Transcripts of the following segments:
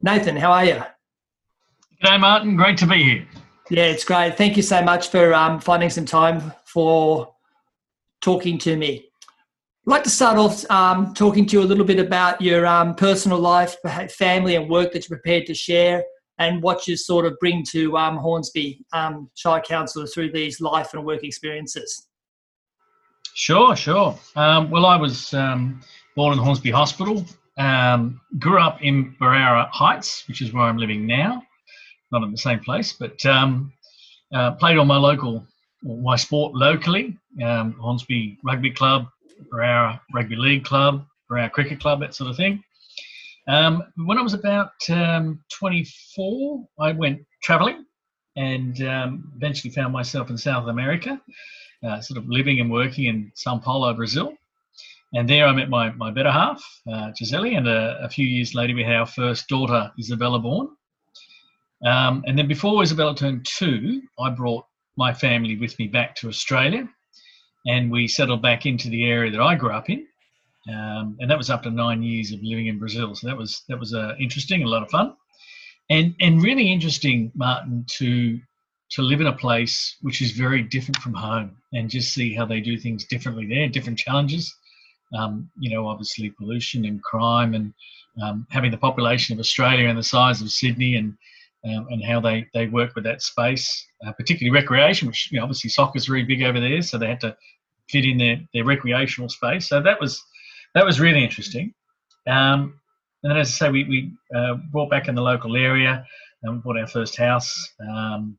Nathan, how are you? G'day, Martin. Great to be here. Yeah, it's great. Thank you so much for um, finding some time for talking to me. I'd like to start off um, talking to you a little bit about your um, personal life, family, and work that you're prepared to share, and what you sort of bring to um, Hornsby um, Shire Council through these life and work experiences. Sure, sure. Um, well, I was um, born in Hornsby Hospital, grew up in Berowra Heights, which is where I'm living now, not in the same place, but uh, played on my local, my sport locally, Hornsby Rugby Club, our rugby league club, our cricket club, that sort of thing. Um, when I was about um, 24, I went travelling and um, eventually found myself in South America, uh, sort of living and working in Sao Paulo, Brazil. And there I met my, my better half, uh, Gisele, and a, a, few years later we had our first daughter, Isabella, born. Um, and then before Isabella turned two, I brought my family with me back to Australia and we settled back into the area that I grew up in. Um, and that was after nine years of living in Brazil. So that was that was uh, interesting, a lot of fun, and and really interesting, Martin, to to live in a place which is very different from home and just see how they do things differently there, different challenges. Um, you know, obviously pollution and crime, and um, having the population of Australia and the size of Sydney, and um, and how they they work with that space, uh, particularly recreation, which you know, obviously soccer's very big over there, so they had to fit in their, their recreational space. So that was that was really interesting. Um, and then, as I say, we, we uh, brought back in the local area and bought our first house um,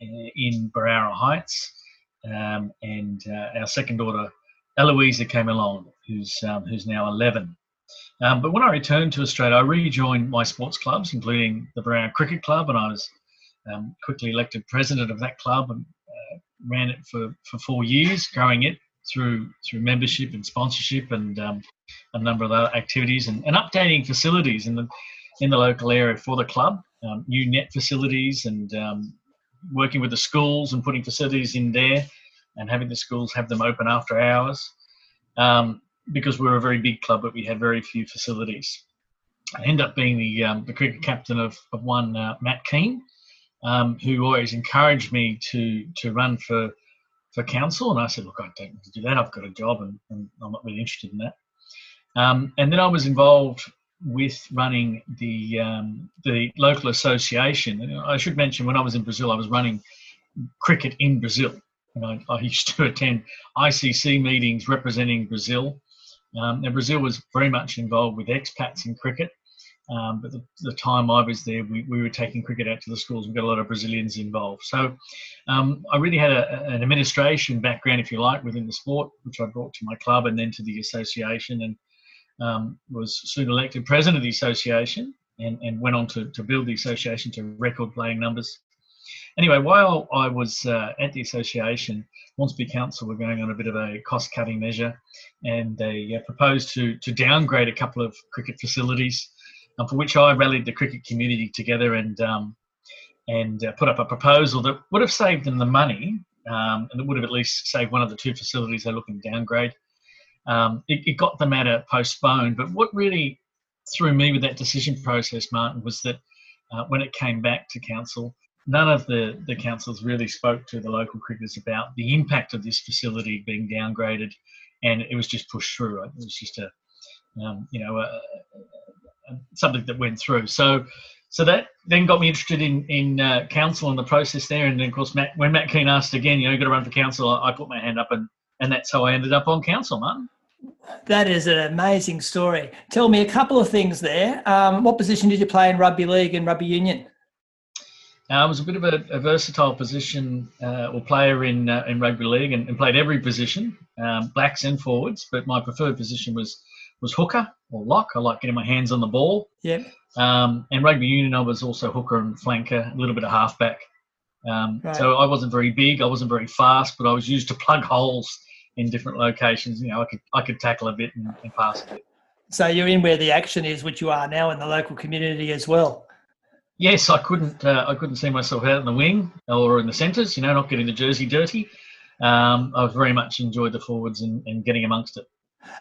in Berowra Heights. Um, and uh, our second daughter, Eloisa, came along, who's um, who's now 11. Um, but when I returned to Australia, I rejoined my sports clubs, including the Berowra Cricket Club, and I was um, quickly elected president of that club and uh, ran it for, for four years, growing it through through membership and sponsorship and um, a number of other activities and, and updating facilities in the in the local area for the club, um, new net facilities and um, working with the schools and putting facilities in there and having the schools have them open after hours um, because we're a very big club but we had very few facilities. I end up being the um, the cricket captain of, of one uh, Matt Keane, um, who always encouraged me to to run for for council. And I said, look, I don't need to do that. I've got a job and, and I'm not really interested in that. Um, and then I was involved with running the um, the local association. And I should mention when I was in Brazil, I was running cricket in Brazil. And I, I used to attend ICC meetings representing Brazil. Um, and Brazil was very much involved with expats in cricket. Um, but the, the, time I was there, we, we were taking cricket out to the schools. We got a lot of Brazilians involved. So um, I really had a, an administration background, if you like, within the sport, which I brought to my club and then to the association, and um, was soon elected president of the association and, and went on to, to build the association to record playing numbers. Anyway, while I was uh, at the association, Hornsby Council were going on a bit of a cost cutting measure and they uh, proposed to, to downgrade a couple of cricket facilities um, for which I rallied the cricket community together and um, and uh, put up a proposal that would have saved them the money um, and it would have at least saved one of the two facilities they're looking to downgrade. Um, it, it, got the matter postponed, but what really threw me with that decision process, Martin, was that uh, when it came back to council, none of the, the councils really spoke to the local cricketers about the impact of this facility being downgraded, and it was just pushed through. It was just a, um, you know, a, something that went through. So, so that then got me interested in in uh, council and the process there. And then, of course, Matt, when Matt Keane asked again, you know, you got to run for council, I, I, put my hand up, and and that's how I ended up on council, Martin. That is an amazing story. Tell me a couple of things there. Um, what position did you play in rugby league and rugby union? I was a bit of a, a versatile position uh, or player in uh, in rugby league and, and played every position, um, backs and forwards. But my preferred position was was hooker or lock. I like getting my hands on the ball. Yep. Um, and rugby union, I was also hooker and flanker, a little bit of halfback. Um, right. So I wasn't very big, I wasn't very fast, but I was used to plug holes in different locations. You know, I could I could tackle a bit and, and pass a bit. So you're in where the action is, which you are now in the local community as well. Yes, I couldn't uh, I couldn't see myself out in the wing or in the centres. You know, not getting the jersey dirty. Um, I very much enjoyed the forwards and, and getting amongst it.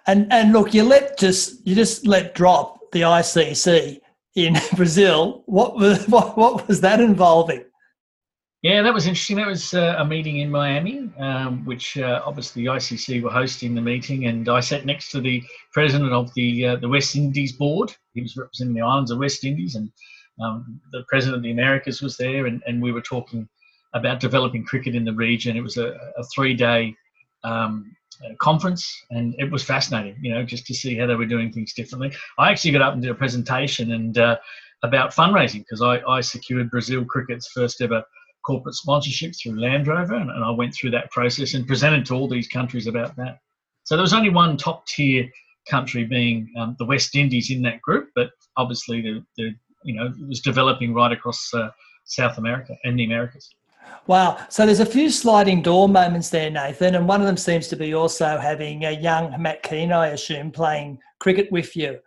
And and look, you let just you just let drop the ICC in Brazil. What was what, what was that involving? Yeah, that was interesting. That was uh, a meeting in Miami, um, which uh, obviously the ICC were hosting the meeting, and I sat next to the president of the uh, the West Indies board. He was representing the islands of West Indies, and um, the president of the Americas was there, and, and we were talking about developing cricket in the region. It was a, a three day um, conference, and it was fascinating. You know, just to see how they were doing things differently. I actually got up and did a presentation and uh, about fundraising because I, I secured Brazil cricket's first ever corporate sponsorship through Land Rover, and, and I went through that process and presented to all these countries about that. So there was only one top tier country being um, the West Indies in that group, but obviously the, the you know it was developing right across uh, South America and the Americas. Wow. So there's a few sliding door moments there, Nathan, and one of them seems to be also having a young Matt Keane, I assume, playing cricket with you.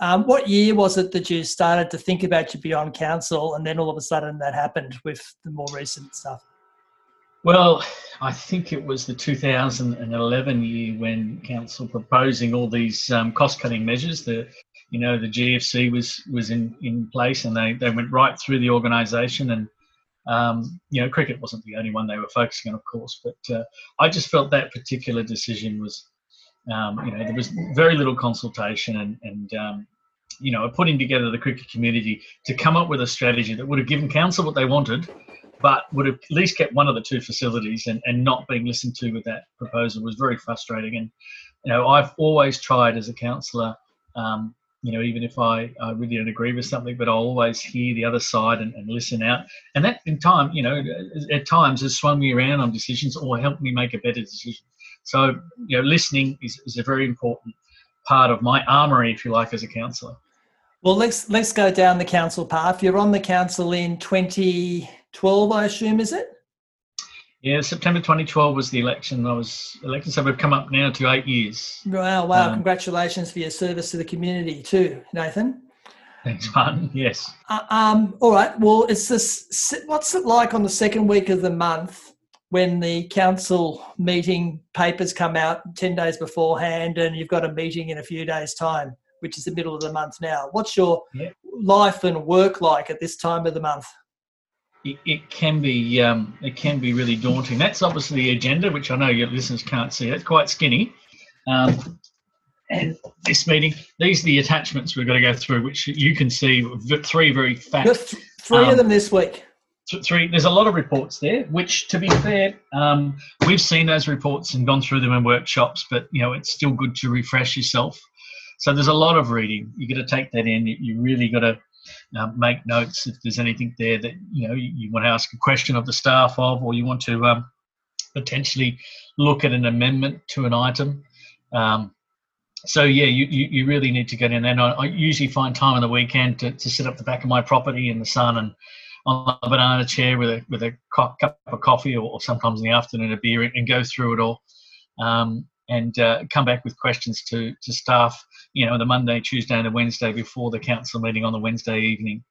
Um, what year was it that you started to think about your Beyond Council, and then all of a sudden that happened with the more recent stuff? Well, I think it was the 2011 year when council proposing all these um, cost-cutting measures. The, you know, the GFC was was in in place, and they they went right through the organisation. And um, you know, cricket wasn't the only one they were focusing on, of course. But uh, I just felt that particular decision was um, you know, there was very little consultation and, and um, you know, putting together the cricket community to come up with a strategy that would have given council what they wanted, but would have at least kept one of the two facilities and, and not being listened to with that proposal was very frustrating. And, you know, I've always tried as a councillor, um, you know, even if I, I really don't agree with something, but I'll always hear the other side and, and listen out. And that in time, you know, at times has swung me around on decisions or helped me make a better decision. So, you know, listening is, is a very important part of my armory, if you like, as a councillor. Well, let's let's go down the council path. You're on the council in 2012, I assume, is it? Yeah, September 2012 was the election. I was elected, so we've come up now to eight years. Wow! Wow! Um, Congratulations for your service to the community too, Nathan. Thanks, Martin. Yes. Uh, um, all right. Well, it's this. What's it like on the second week of the month when the council meeting papers come out 10 days beforehand and you've got a meeting in a few days' time, which is the middle of the month now. What's your yeah. life and work like at this time of the month? It, it can be um, it can be really daunting. That's obviously the agenda, which I know your listeners can't see. It's quite skinny. Um, and this meeting, these are the attachments we've got to go through, which you can see three very fat. Th- three um, of them this week three. There's a lot of reports there, which, to be fair, um, we've seen those reports and gone through them in workshops. But you know, it's still good to refresh yourself. So there's a lot of reading. You've got to take that in. You really got to make notes if there's anything there that you know you, you, want to ask a question of the staff of, or you want to um, potentially look at an amendment to an item. Um, so yeah, you, you, you, really need to get in there. And I, I usually find time on the weekend to, to sit up the back of my property in the sun and on a banana chair with a with a cup of coffee or, or sometimes in the afternoon a beer and go through it all um, and uh, come back with questions to to staff you know the monday tuesday and the wednesday before the council meeting on the wednesday evening.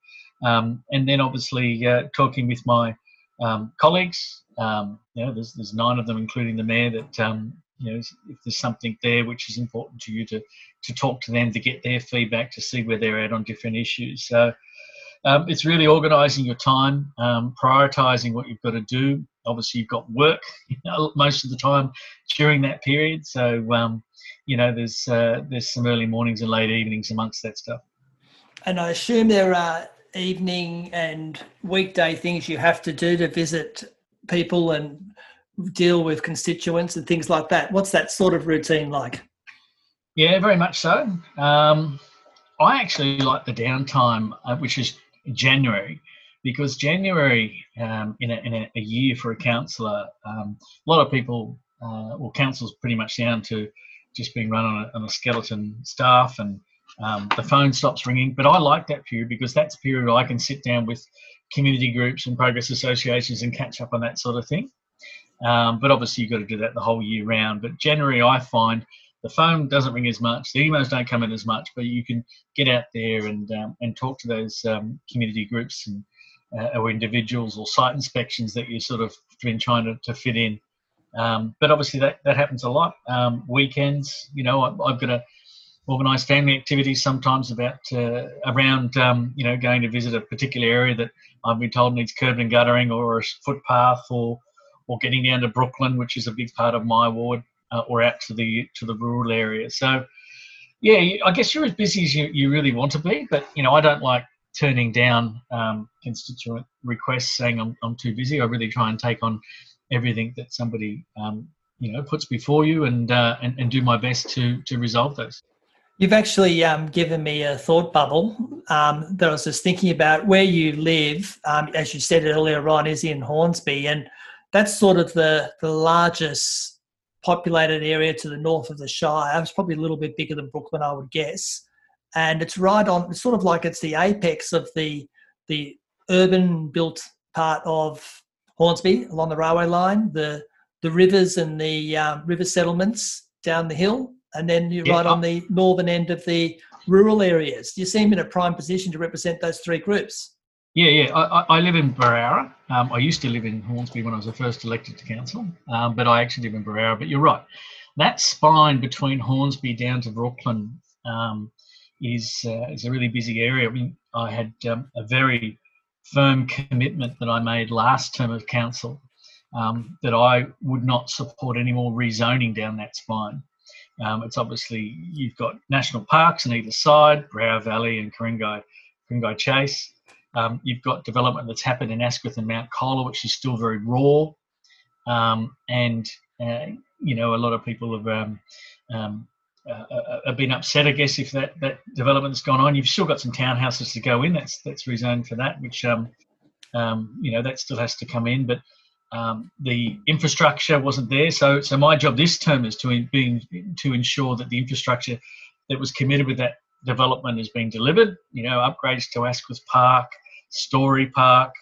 Um, and then obviously uh, talking with my um, colleagues um, you know there's, there's nine of them including the mayor that um, you know if there's something there which is important to you to to talk to them to get their feedback to see where they're at on different issues. So um, it's really organising your time, um, prioritising what you've got to do. Obviously, you've got work you know, most of the time during that period, so you know there's uh, there's some early mornings and late evenings amongst that stuff. And I assume there are evening and weekday things you have to do to visit people and deal with constituents and things like that. What's that sort of routine like? Yeah, very much so. Um, I actually like the downtime, uh, which is January because January um, in, a, in a, a, year for a councillor, um, a lot of people, uh, well, council's pretty much down to just being run on a, on a skeleton staff and um, the phone stops ringing. But I like that period because that's a period I can sit down with community groups and progress associations and catch up on that sort of thing. Um, but obviously, you've got to do that the whole year round. But January, I find the phone doesn't ring as much, the emails don't come in as much, but you can get out there and um, and talk to those um, community groups and uh, or individuals or site inspections that you sort of been trying to, to fit in. Um, but obviously that, that happens a lot. Um, weekends, you know, I, have got to organise family activities sometimes about uh, around um, you know going to visit a particular area that I've been told needs curb and guttering or a footpath or or getting down to Brooklyn, which is a big part of my ward, uh, or out to the to the rural area. So yeah, I guess you're as busy as you, you really want to be, but you know I don't like turning down um, constituent requests saying I'm, I'm too busy. I really try and take on everything that somebody um, you know puts before you and, uh, and and do my best to to resolve those. You've actually um, given me a thought bubble um, that I was just thinking about. Where you live, um, as you said earlier on, is in Hornsby, and that's sort of the the largest populated area to the north of the Shire. It's probably a little bit bigger than Brooklyn, I would guess and it's right on. It's sort of like it's the apex of the the urban built part of Hornsby along the railway line. The the rivers and the um, river settlements down the hill, and then you're yeah. right on the northern end of the rural areas. You seem in a prime position to represent those three groups. Yeah, yeah. I, I live in Berowra. Um, I used to live in Hornsby when I was first elected to council, um, but I actually live in Berowra. But you're right. That spine between Hornsby down to Brooklyn um, is uh, is a really busy area. I mean, I had um, a very firm commitment that I made last term of council um, that I would not support any more rezoning down that spine. Um, it's obviously you've got national parks on either side, Berowra Valley and Ku-ring-gai Chase. Um, you've got development that's happened in Asquith and Mount Colah, which is still very raw, um, and uh, you know a lot of people have um, um, uh, have been upset, I guess, if that, that development's gone on. You've still got some townhouses to go in. That's that's rezoned for that, which um, um, you know that still has to come in. But um, the infrastructure wasn't there. So so my job this term is to be to ensure that the infrastructure that was committed with that development is being delivered. You know, upgrades to Asquith Park, Storey Park,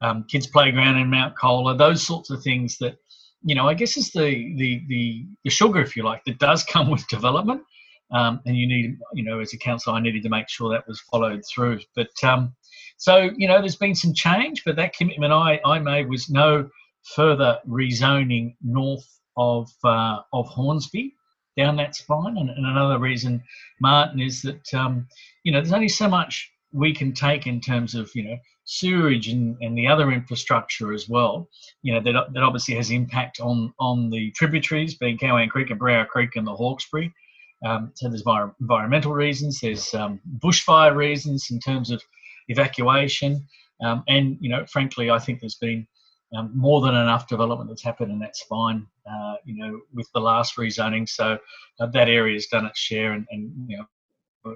um, kids playground in Mount Colah, those sorts of things that you know, I guess is the, the the the sugar, if you like, that does come with development. Um, and you need, you know, as a council, I needed to make sure that was followed through. But um, so, you know, there's been some change, but that commitment I, I made was no further rezoning north of uh, of Hornsby down that spine. And, and, another reason, Martin, is that um, you know there's only so much we can take in terms of you know sewerage and, and the other infrastructure as well, you know, that, that obviously has impact on, on the tributaries, being Cowan Creek and Berowra Creek and the Hawkesbury. Um, so there's environmental reasons, there's um, bushfire reasons in terms of evacuation, um, and you know, frankly, I think there's been um, more than enough development that's happened and that's fine uh, you know, with the last rezoning. So uh, that area has done its share, and, and you know,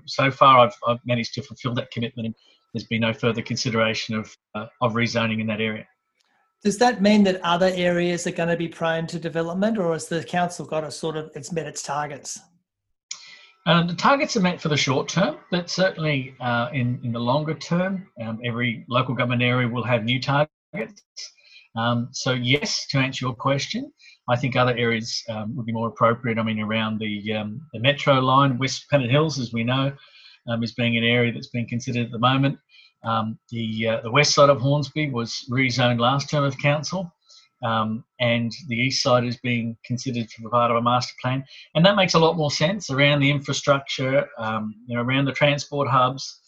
so far I've, I've managed to fulfil that commitment And there's been no further consideration of uh, of rezoning in that area. Does that mean that other areas are going to be prone to development, or has the council got a sort of it's met its targets? Uh, the targets are met for the short term, but certainly uh, in in the longer term, um, every local government area will have new targets. Um, so yes, to answer your question, I think other areas um, would be more appropriate. I mean, around the um, the metro line, West Pennant Hills, as we know, um, as being an area that's being considered at the moment. Um, the uh, the west side of Hornsby was rezoned last term of council, um, and the east side is being considered for part of a master plan, and that makes a lot more sense around the infrastructure, um, you know, around the transport hubs.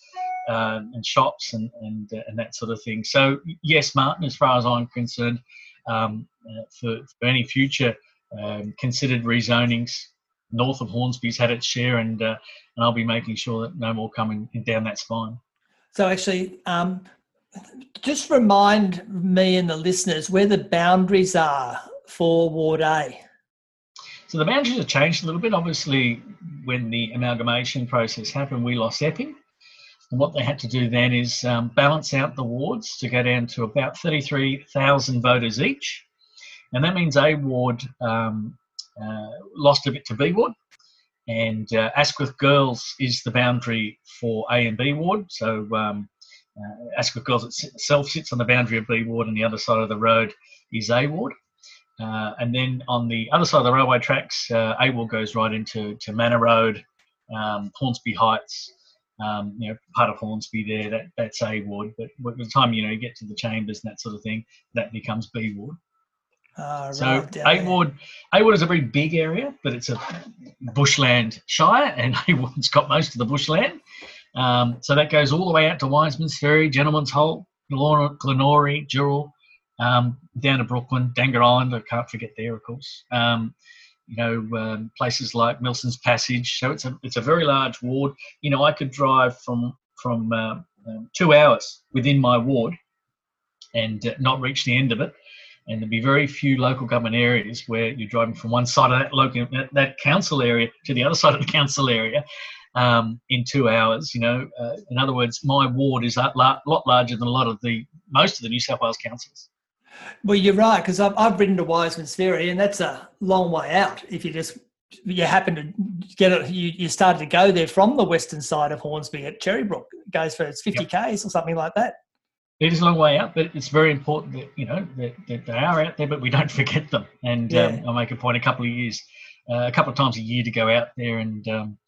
Uh, and shops and and, uh, and that sort of thing. So yes, Martin, as far as I'm concerned, um, uh, for, for any future um, considered rezonings, north of Hornsby's had its share, and uh, and I'll be making sure that no more coming down that spine. So actually, um, just remind me and the listeners where the boundaries are for Ward A. So the boundaries have changed a little bit. Obviously, when the amalgamation process happened, we lost Epping. And what they had to do then is um, balance out the wards to go down to about 33,000 voters each. And that means A ward um, uh, lost a bit to B Ward. And uh, Asquith Girls is the boundary for A and B Ward. So um, uh, Asquith Girls itself sits on the boundary of B Ward, and the other side of the road is A Ward. Uh, and then on the other side of the railway tracks, uh, A Ward goes right into to Manor Road, um, Hornsby Heights, um, you know, part of Hornsby there. That that's A Ward. But by the time you know you get to the chambers and that sort of thing, that becomes B Ward. Uh, so right, A Ward, A Ward is a very big area, but it's a bushland shire, and A Ward's got most of the bushland. Um, so that goes all the way out to Wiseman's Ferry, Gentleman's Halt, Glenorie, Dural, um, down to Brooklyn, Dangar Island. I can't forget there, of course. Um, you know, um, places like Milson's Passage. So it's a it's a very large ward. You know, I could drive from from uh, um, two hours within my ward and uh, not reach the end of it. And there'd be very few local government areas where you're driving from one side of that local that council area to the other side of the council area um, in two hours. You know, uh, in other words, my ward is a lot larger than a lot of the most of the New South Wales councils. Well, you're right because I've, I've ridden to Wiseman's Ferry, and that's a long way out. If you just you happen to get it, you, you started to go there from the western side of Hornsby at Cherrybrook. It goes for it's 50 yep. k's or something like that. It is a long way out, but it's very important that you know that, that they are out there, but we don't forget them. And yeah. um, I make a point a couple of years, uh, a couple of times a year to go out there and um,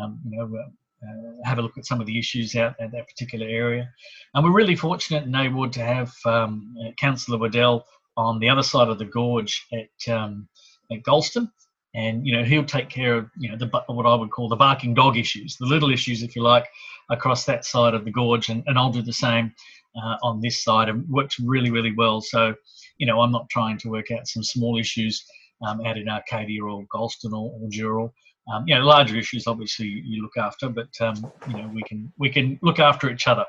um, you know uh, have a look at some of the issues out at that particular area. And we're really fortunate in A to have um, uh, Councillor Waddell on the other side of the gorge at, um, at Galston. And you know he'll take care of you know the what I would call the barking dog issues, the little issues, if you like, across that side of the gorge, and, and I'll do the same uh, on this side, and works really really well. So, you know, I'm not trying to work out some small issues um, out in Arcadia or Galston or, or Dural um, you know, larger issues obviously you look after, but um, you know we can we can look after each other.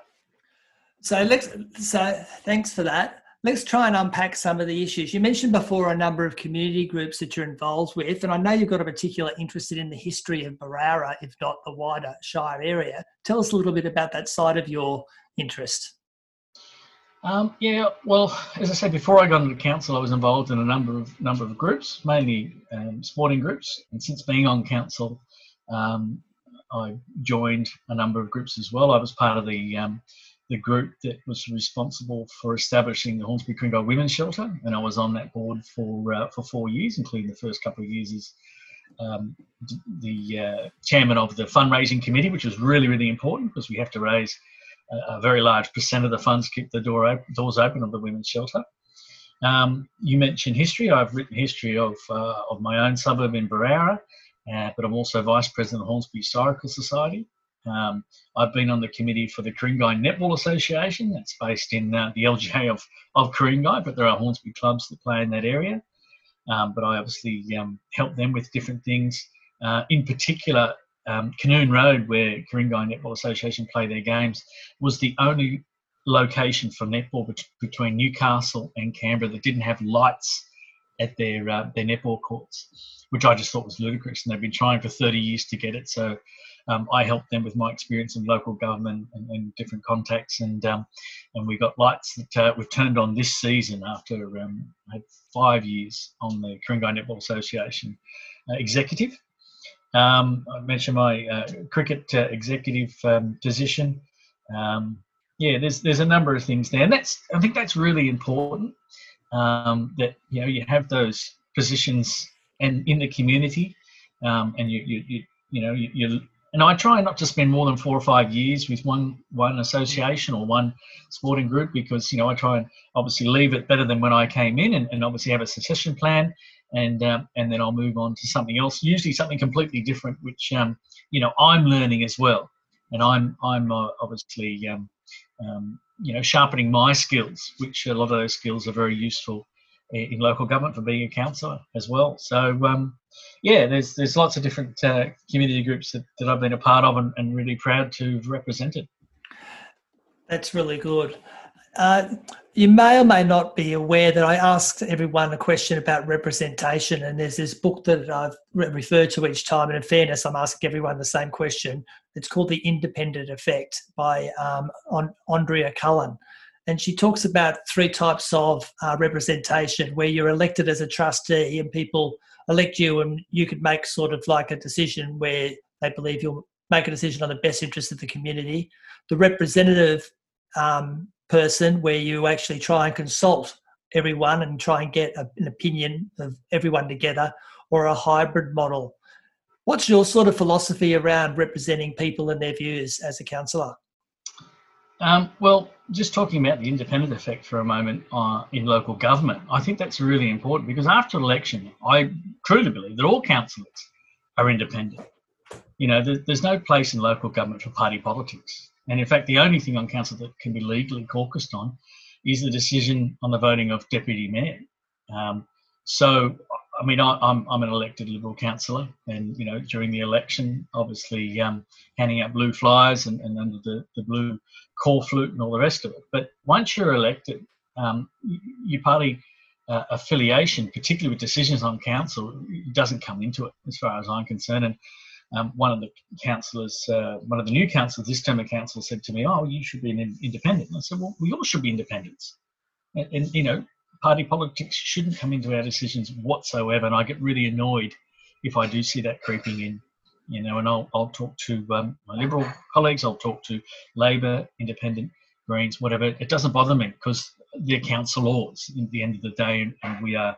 So let's so thanks for that. Let's try and unpack some of the issues. You mentioned before a number of community groups that you're involved with, and I know you've got a particular interest in the history of Berowra, if not the wider Shire area. Tell us a little bit about that side of your interest. Um, yeah, well, as I said before, I got into council. I was involved in a number of number of groups, mainly um, sporting groups. And since being on council, um, I joined a number of groups as well. I was part of the um, the group that was responsible for establishing the Hornsby Ku-ring-gai Women's Shelter, and I was on that board for uh, for four years, including the first couple of years as um, the uh, chairman of the fundraising committee, which was really really important because we have to raise a very large percent of the funds keep the door doors open of the women's shelter. Um, you mentioned history. I've written history of uh, of my own suburb in Berowra, uh, but I'm also vice president of Hornsby Historical Society. Um, I've been on the committee for the Ku-ring-gai Netball Association. That's based in uh, the LGA of of Ku-ring-gai, but there are Hornsby clubs that play in that area. Um, but I obviously um, help them with different things. Uh, in particular, um, Canoon Road, where Ku-ring-gai Netball Association play their games, was the only location for netball bet- between Newcastle and Canberra that didn't have lights at their uh, their netball courts, which I just thought was ludicrous. And they've been trying for 30 years to get it. So um, I helped them with my experience in local government and, and different contacts, and um, and we got lights that uh, we've turned on this season after um, five years on the Ku-ring-gai Netball Association uh, executive. Um, I mentioned my uh, cricket uh, executive um, position. Um, yeah, there's there's a number of things there, and that's I think that's really important. Um, that you know you have those positions and in the community, um, and you you you, you know you, you and I try not to spend more than four or five years with one one association or one sporting group because you know I try and obviously leave it better than when I came in, and, and obviously have a succession plan and um, and then I'll move on to something else, usually something completely different, which um, you know I'm learning as well, and I'm I'm uh, obviously um, um, you know sharpening my skills, which a lot of those skills are very useful in local government for being a councillor as well. So um, yeah, there's there's lots of different uh, community groups that, that I've been a part of and, and really proud to have represented. That's really good. Uh, you may or may not be aware that I asked everyone a question about representation, and there's this book that I've re- referred to each time. And in fairness, I'm asking everyone the same question. It's called The Independent Effect by um, Andrea Cullen. And she talks about three types of uh, representation where you're elected as a trustee and people elect you, and you could make sort of like a decision where they believe you'll make a decision on the best interest of the community. The representative um, person where you actually try and consult everyone and try and get a, an opinion of everyone together or a hybrid model. What's your sort of philosophy around representing people and their views as a councillor? Um, well, just talking about the independent effect for a moment uh, in local government, I think that's really important because after an election, I truly believe that all councillors are independent. You know, there, there's no place in local government for party politics. And in fact, the only thing on council that can be legally caucused on is the decision on the voting of deputy mayor. Um, so, I mean, I, am I'm, an elected Liberal councillor, and you know, during the election, obviously um, handing out blue flyers and, and under the, the blue flute and all the rest of it. But once you're elected, um, your party uh, affiliation, particularly with decisions on council, doesn't come into it, as far as I'm concerned. And um, one of the councillors, uh, one of the new councillors this term of council said to me, "Oh, you should be an independent." And I said, "Well, we all should be independents." And, and, you know, party politics shouldn't come into our decisions whatsoever. And I get really annoyed if I do see that creeping in. You know, and I'll I'll talk to um, my Liberal colleagues, I'll talk to Labor, Independent, Greens, whatever. It doesn't bother me because they're council laws at the end of the day, and, and we are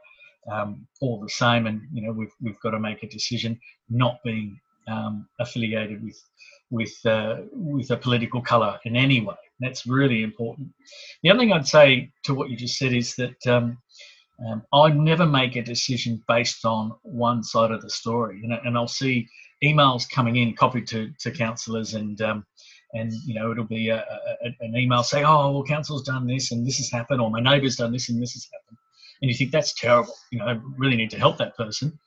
um, all the same. And you know, we've we've got to make a decision, not being um, affiliated with with uh, with a political colour in any way. That's really important. The other thing I'd say to what you just said is that um, um, I never make a decision based on one side of the story, and, and I'll see emails coming in copied to to councillors and. Um, and you know it'll be a, a, an email saying, "Oh, well, council's done this and this has happened, or my neighbour's done this and this has happened," and you think that's terrible. You know, I really need to help that person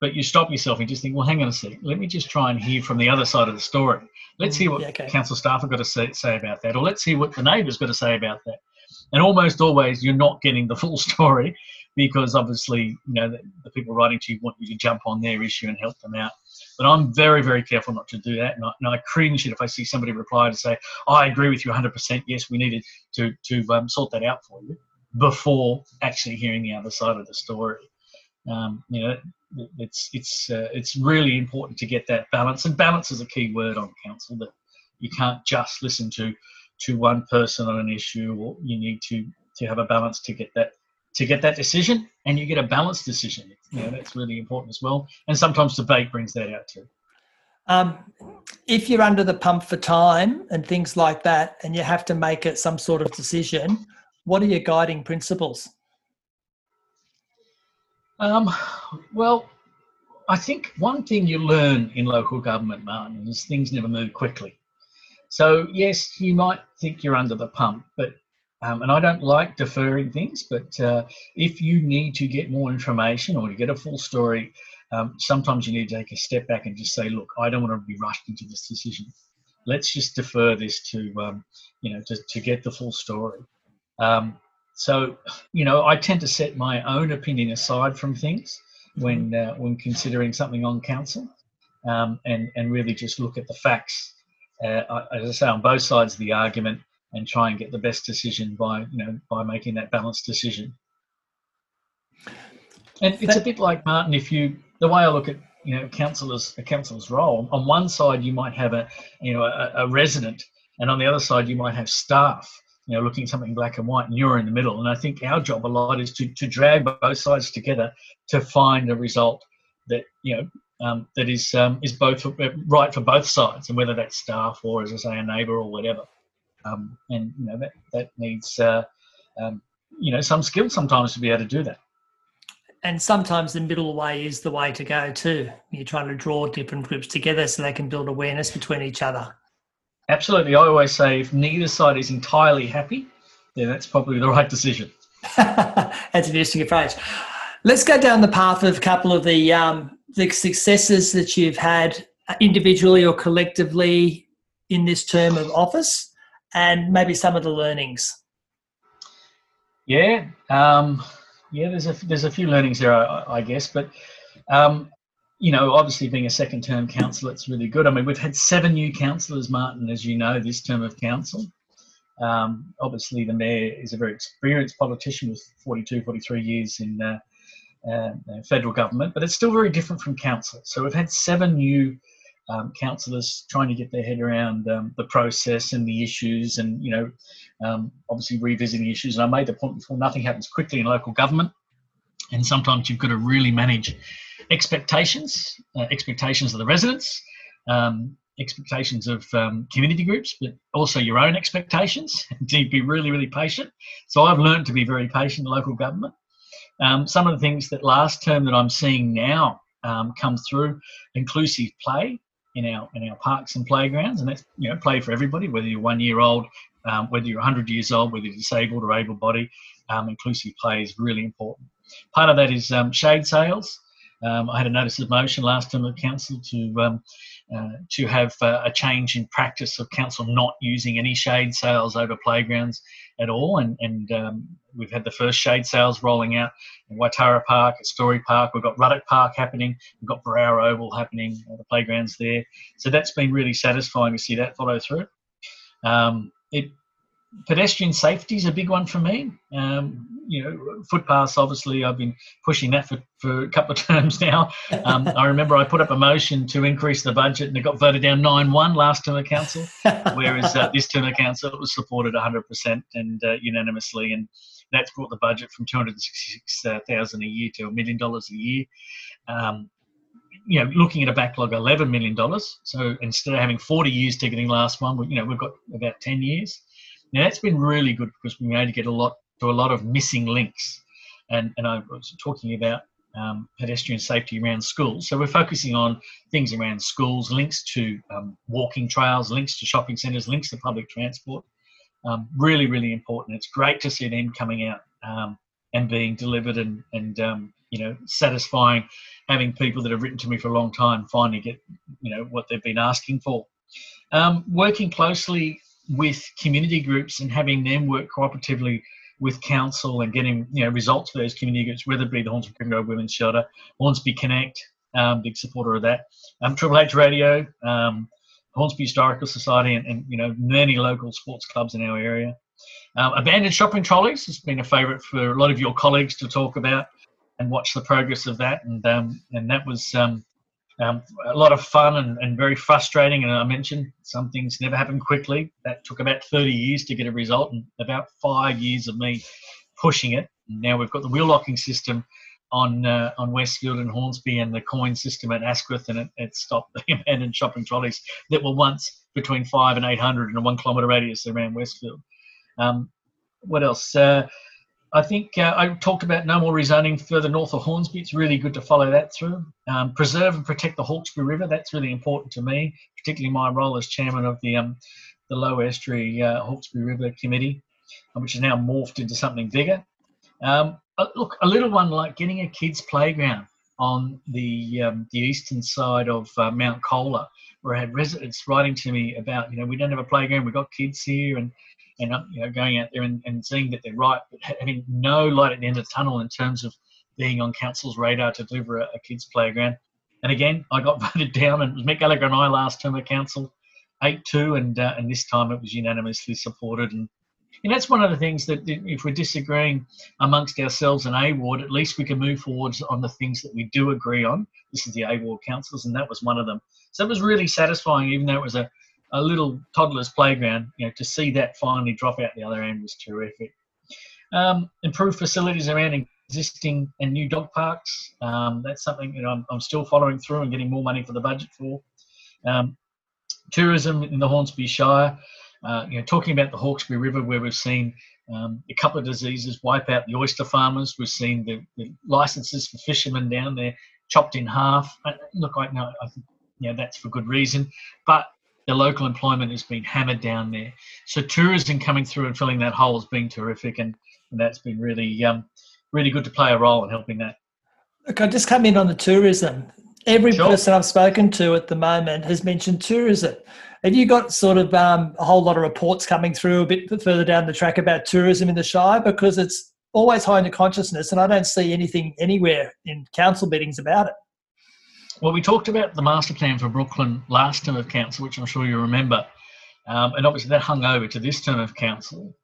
but you stop yourself and just think, well, hang on a sec. Let me just try and hear from the other side of the story. Let's hear what yeah, okay. council staff have got to say, say about that, or let's hear what the neighbour's got to say about that. And almost always, you're not getting the full story because obviously, you know, the, the, people writing to you want you to jump on their issue and help them out. But I'm very, very careful not to do that. And I, and I cringe if I see somebody reply to say, oh, I agree with you 100%. Yes, we needed to, to um, sort that out for you before actually hearing the other side of the story. Um, you know, it's it's uh, it's really important to get that balance, and balance is a key word on council. That you can't just listen to to one person on an issue, or you need to to have a balance to get that to get that decision, and you get a balanced decision. You know, that's really important as well. And sometimes debate brings that out too. Um, if you're under the pump for time and things like that, and you have to make it some sort of decision, what are your guiding principles? Um, well, I think one thing you learn in local government, Martin, is things never move quickly. So yes, you might think you're under the pump, but um, and I don't like deferring things, but uh, if you need to get more information or to get a full story, um, sometimes you need to take a step back and just say, look, I don't want to be rushed into this decision. Let's just defer this to, um, you know, to, to get the full story. Um, so, you know, I tend to set my own opinion aside from things when uh, when considering something on council, um, and and really just look at the facts, uh, as I say, on both sides of the argument, and try and get the best decision by you know by making that balanced decision. And it's a bit like Martin. If you the way I look at you know councillors a councillor's role on one side you might have a you know a, a resident, and on the other side you might have staff you know, looking at something black and white, and you're in the middle. And I think our job a lot is to, to drag both sides together to find a result that you know um, that is um, is both uh, right for both sides, and whether that's staff or, as I say, a neighbour or whatever. Um, and you know that that needs uh, um, you know some skill sometimes to be able to do that. And sometimes the middle way is the way to go too. You're trying to draw different groups together so they can build awareness between each other. Absolutely. I always say if neither side is entirely happy, then that's probably the right decision. that's an interesting approach. Let's go down the path of a couple of the um, the successes that you've had individually or collectively in this term of office, and maybe some of the learnings. Yeah, um, yeah. There's a there's a few learnings there, I, I guess, but um, you know, obviously being a second term councillor, it's really good. I mean, we've had seven new councillors, Martin, as you know, this term of council. Um, obviously, the mayor is a very experienced politician with 42, 43 years in uh, uh, federal government, but it's still very different from council. So we've had seven new um, councillors trying to get their head around um, the process and the issues, and you know, um, obviously revisiting issues. And I made the point before: nothing happens quickly in local government, and sometimes you've got to really manage expectations, uh, expectations of the residents, um, expectations of um, community groups, but also your own expectations. to be really, really patient. So I've learned to be very patient in local government. Um, some of the things that last term that I'm seeing now um, come through inclusive play in our in our parks and playgrounds, and that's you know play for everybody, whether you're one year old, um, whether you're 100 years old, whether you're disabled or able-bodied. Um, inclusive play is really important. Part of that is um, shade sails. Um, I had a notice of motion last term of council to um, uh, to have uh, a change in practice of council not using any shade sails over playgrounds at all. And, and um, we've had the first shade sails rolling out in Waitara Park, at Storey Park. We've got Ruddock Park happening. We've got Berowra Oval happening, the playgrounds there. So that's been really satisfying to see that follow through. Um, it pedestrian safety is a big one for me. Um, you know, footpaths, obviously, I've been pushing that for, for a couple of terms now. Um, I remember I put up a motion to increase the budget and it got voted down 9 1 last term of council, whereas uh, this term of council it was supported 100% and uh, unanimously. And that's brought the budget from 266000 a year to a million dollars a year. Um, you know, looking at a backlog of $11 million. So instead of having 40 years ticketing last one, you know, we've got about 10 years. Now that's been really good because we made to get a lot to a lot of missing links, and and I was talking about um, pedestrian safety around schools. So we're focusing on things around schools, links to um, walking trails, links to shopping centres, links to public transport. Um, really, really important. It's great to see them coming out um, and being delivered and and um, you know satisfying. Having people that have written to me for a long time finally get you know what they've been asking for. Um, working closely with community groups and having them work cooperatively with council and getting you know results for those community groups, whether it be the Hornsby Primrose Women's Shelter, Hornsby Connect, um, big supporter of that, um, Triple H Radio, um, Hornsby Historical Society, and, and, you know many local sports clubs in our area. Um, abandoned shopping trolleys has been a favourite for a lot of your colleagues to talk about and watch the progress of that, and um, and that was um, um, a lot of fun and, and very frustrating. And I mentioned some things never happen quickly. That took about 30 years to get a result and about five years of me pushing it. Now we've got the wheel locking system on uh, on Westfield and Hornsby and the coin system at Asquith, and it, it stopped the abandoned shopping trolleys that were once between five and 800 in a one kilometre radius around Westfield. Um, what else? Uh, I think uh, I talked about no more rezoning further north of Hornsby. It's really good to follow that through. Um, preserve and protect the Hawkesbury River. That's really important to me, particularly my role as chairman of the um, the Low Estuary uh, Hawkesbury River Committee, uh, which is now morphed into something bigger. Um, uh, look, a little one like getting a kids' playground on the um, the eastern side of uh, Mount Colah, where I had residents writing to me about, you know, we don't have a playground, we've got kids here, and and you know going out there and, and seeing that they're right, but having no light at the end of the tunnel in terms of being on council's radar to deliver a, a kids playground. And again, I got voted down, and it was Mick Gallagher and I last term of council, eight two, and uh, and this time it was unanimously supported. And and that's one of the things that if we're disagreeing amongst ourselves in A ward, at least we can move forwards on the things that we do agree on. This is the A ward councils, and that was one of them. So it was really satisfying, even though it was a a little toddler's playground, you know, to see that finally drop out the other end was terrific. Um, improved facilities around existing and new dog parks. Um, that's something that I'm, I'm, still following through and getting more money for the budget for. Um, tourism in the Hornsby Shire. Uh, you know, talking about the Hawkesbury River, where we've seen um, a couple of diseases wipe out the oyster farmers. We've seen the, the licenses for fishermen down there chopped in half. Uh, look, I know, I think, you know, that's for good reason. But the local employment has been hammered down there. So tourism coming through and filling that hole has been terrific, and, and that's been really um, really good to play a role in helping that. Look, I just come in on the tourism. Every sure. person I've spoken to at the moment has mentioned tourism. Have you got sort of um, a whole lot of reports coming through a bit further down the track about tourism in the Shire? Because it's always high in the consciousness, and I don't see anything anywhere in council meetings about it. Well, we talked about the master plan for Brooklyn last term of council, which I'm sure you remember. Um, and obviously that hung over to this term of council.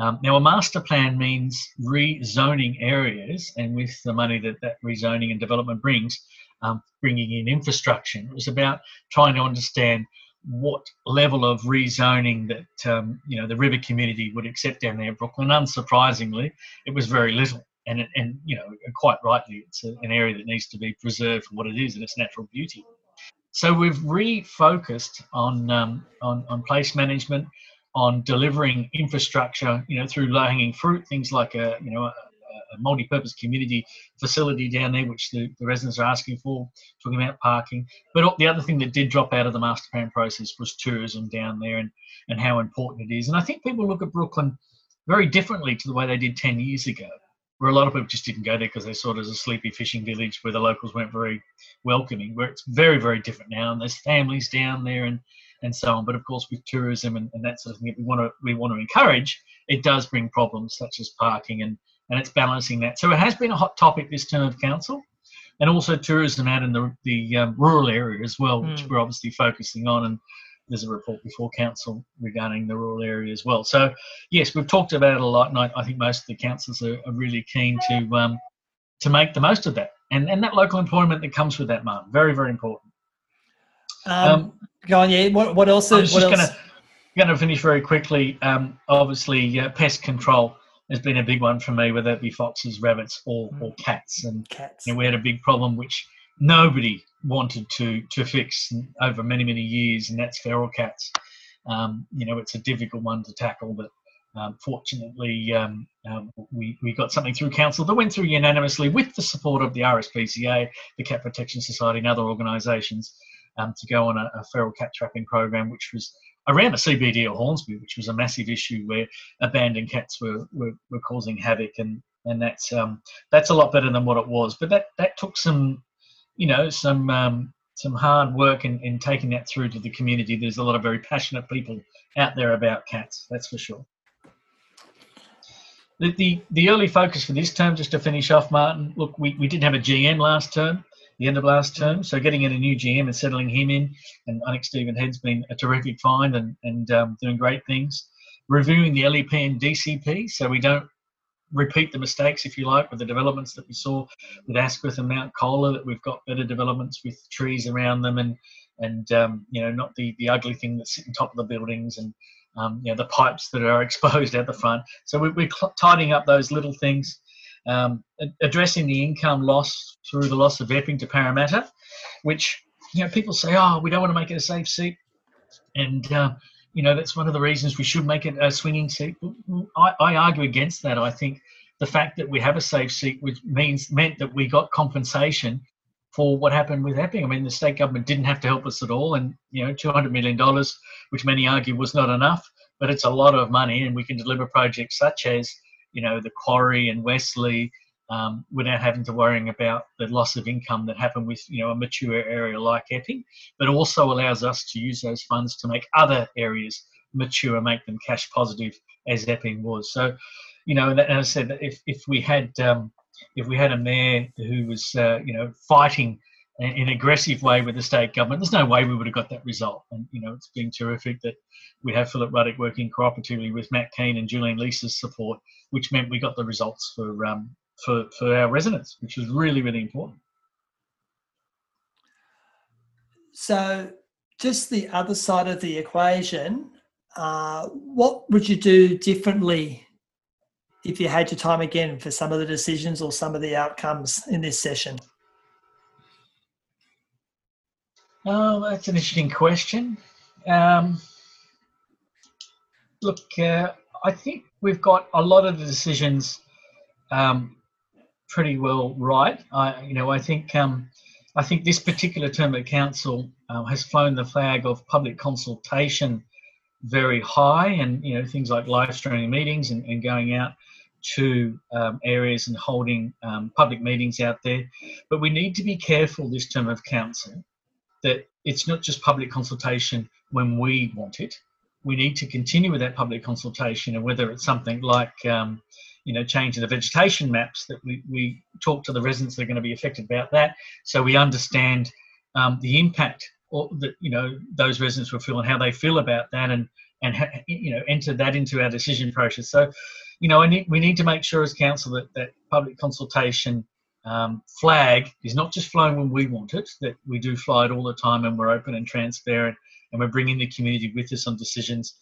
Um, now, a master plan means rezoning areas, and with the money that that rezoning and development brings, um, bringing in infrastructure. It was about trying to understand what level of rezoning that um, you know the river community would accept down there in Brooklyn. Unsurprisingly, it was very little and and you know quite rightly it's an area that needs to be preserved for what it is and its natural beauty So we've refocused on, um, on, on place management, on delivering infrastructure, you know, through low-hanging fruit, things like a, you know, a, a multi-purpose community facility down there, which the, the, residents are asking for, talking about parking. But the other thing that did drop out of the master plan process was tourism down there and, and how important it is. And I think people look at Brooklyn very differently to the way they did 10 years ago, where a lot of people just didn't go there because they saw it as a sleepy fishing village where the locals weren't very welcoming, where it's very, very different now. And there's families down there and, and so on. But of course, with tourism and, and that sort of thing, we want to we want to encourage. It does bring problems such as parking and and it's balancing that. So it has been a hot topic this term of council, and also tourism out in the the um, rural area as well, which mm. we're obviously focusing on. And there's a report before council regarding the rural area as well. So yes, we've talked about it a lot, and I, I think most of the councils are, are really keen to um, to make the most of that, and and that local employment that comes with that, Martin, very very important. Um, um, go on, yeah. What, what else? I was what just going to going to finish very quickly. Um, obviously, uh, pest control has been a big one for me, whether it be foxes, rabbits, or, or cats. And cats. You know, we had a big problem which nobody wanted to to fix over many many years, and that's feral cats. Um, you know, it's a difficult one to tackle, but um, fortunately, um, um, we, we got something through council that went through unanimously with the support of the RSPCA, the Cat Protection Society, and other organisations um, to go on a, a, feral cat trapping program, which was around the CBD of Hornsby, which was a massive issue where abandoned cats were, were, were causing havoc, and and that's um, that's a lot better than what it was. But that that took some, you know, some um, some hard work in, in taking that through to the community. There's a lot of very passionate people out there about cats, that's for sure. The, the, the early focus for this term, just to finish off, Martin, look, we, we didn't have a GM last term the end of last term. So getting in a new GM and settling him in, and I think Stephen Head's been a terrific find and, and um, doing great things. Reviewing the LEP and DCP so we don't repeat the mistakes, if you like, with the developments that we saw with Asquith and Mount Colah, that we've got better developments with trees around them and, and um, you know, not the, the ugly thing that's sitting top of the buildings and, um, you know, the pipes that are exposed at the front. So we, we're tidying up those little things um, addressing the income loss through the loss of Epping to Parramatta, which you know people say, oh, we don't want to make it a safe seat, and uh, you know that's one of the reasons we should make it a swinging seat. I, I argue against that. I think the fact that we have a safe seat, which means meant that we got compensation for what happened with Epping. I mean, the state government didn't have to help us at all, and you know, two hundred million dollars, which many argue was not enough, but it's a lot of money, and we can deliver projects such as you know, the quarry and Westleigh um, without having to worrying about the loss of income that happened with, you know, a mature area like Epping, but also allows us to use those funds to make other areas mature, make them cash positive as Epping was. So, you know, and I said, if, if we had um, if we had a mayor who was, uh, you know, fighting in an aggressive way with the state government, there's no way we would have got that result. And you know, it's been terrific that we have Philip Ruddock working cooperatively with Matt Kean and Julian Leeser's support, which meant we got the results for um, for for our residents, which is really really important. So, just the other side of the equation, uh, what would you do differently if you had your time again for some of the decisions or some of the outcomes in this session? Oh, that's an interesting question. Um, look, uh, I think we've got a lot of the decisions um, pretty well right. I, you know, I think um, I think this particular term of council uh, has flown the flag of public consultation very high, and you know things like live streaming meetings and, and going out to um, areas and holding um, public meetings out there. But we need to be careful this term of council that it's not just public consultation when we want it we need to continue with that public consultation and whether it's something like um, you know changing the vegetation maps that we, we talk to the residents that are going to be affected about that so we understand um, the impact or that you know those residents will feel and how they feel about that and and you know enter that into our decision process so you know need, we need to make sure as council that that public consultation um, flag is not just flown when we want it that we do fly it all the time and we're open and transparent and we're bringing the community with us on decisions.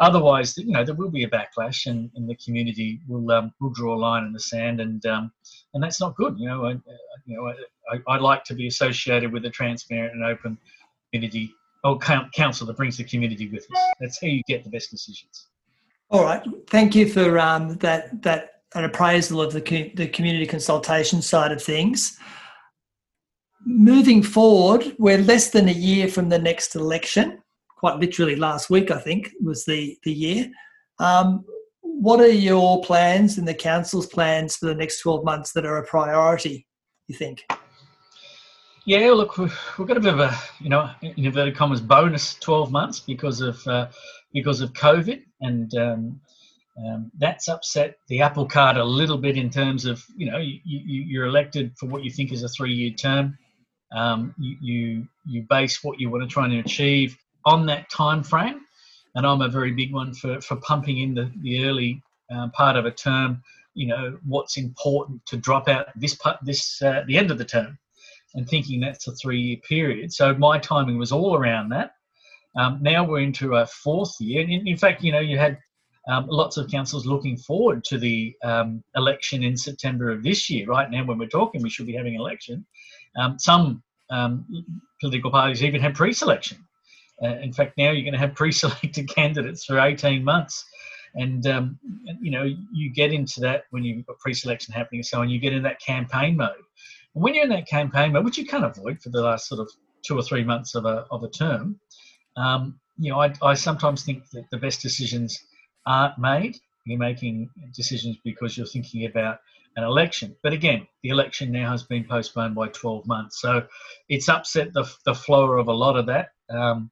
Otherwise, you know, there will be a backlash, and, and the community will um, will draw a line in the sand, and um, and that's not good. You know, I, you know, I, I like to be associated with a transparent and open community or council that brings the community with us. That's how you get the best decisions. All right. Thank you for um, that that an appraisal of the the community consultation side of things. Moving forward, we're less than a year from the next election. Quite literally, last week I think was the the year. Um, what are your plans and the council's plans for the next 12 months that are a priority, you think? Yeah, look, we've, got a bit of a, you know, in inverted commas, bonus 12 months because of uh, because of COVID, and um, um, that's upset the apple cart a little bit in terms of, you know, you, you, you're elected for what you think is a three-year term. Um, you, you you base what you want to try and achieve on that time frame, and I'm a very big one for, for pumping in the, the early uh, part of a term. You know what's important to drop out this part, this uh, the end of the term, and thinking that's a three-year period. So my timing was all around that. Um, now we're into a fourth year, in, in fact, you know, you had um, lots of councils looking forward to the um, election in September of this year. Right now, when we're talking, we should be having an election. Um, some um, political parties even have pre-selection. Uh, in fact, now you're going to have pre-selected candidates for 18 months, and um, you know you get into that when you've got pre-selection happening and so on. You get in that campaign mode. And when you're in that campaign mode, which you can't avoid for the last sort of two or three months of a of a term, um, you know, I, I sometimes think that the best decisions aren't made. You're making decisions because you're thinking about an election. But again, the election now has been postponed by 12 months. So it's upset the, the flow of a lot of that. Um,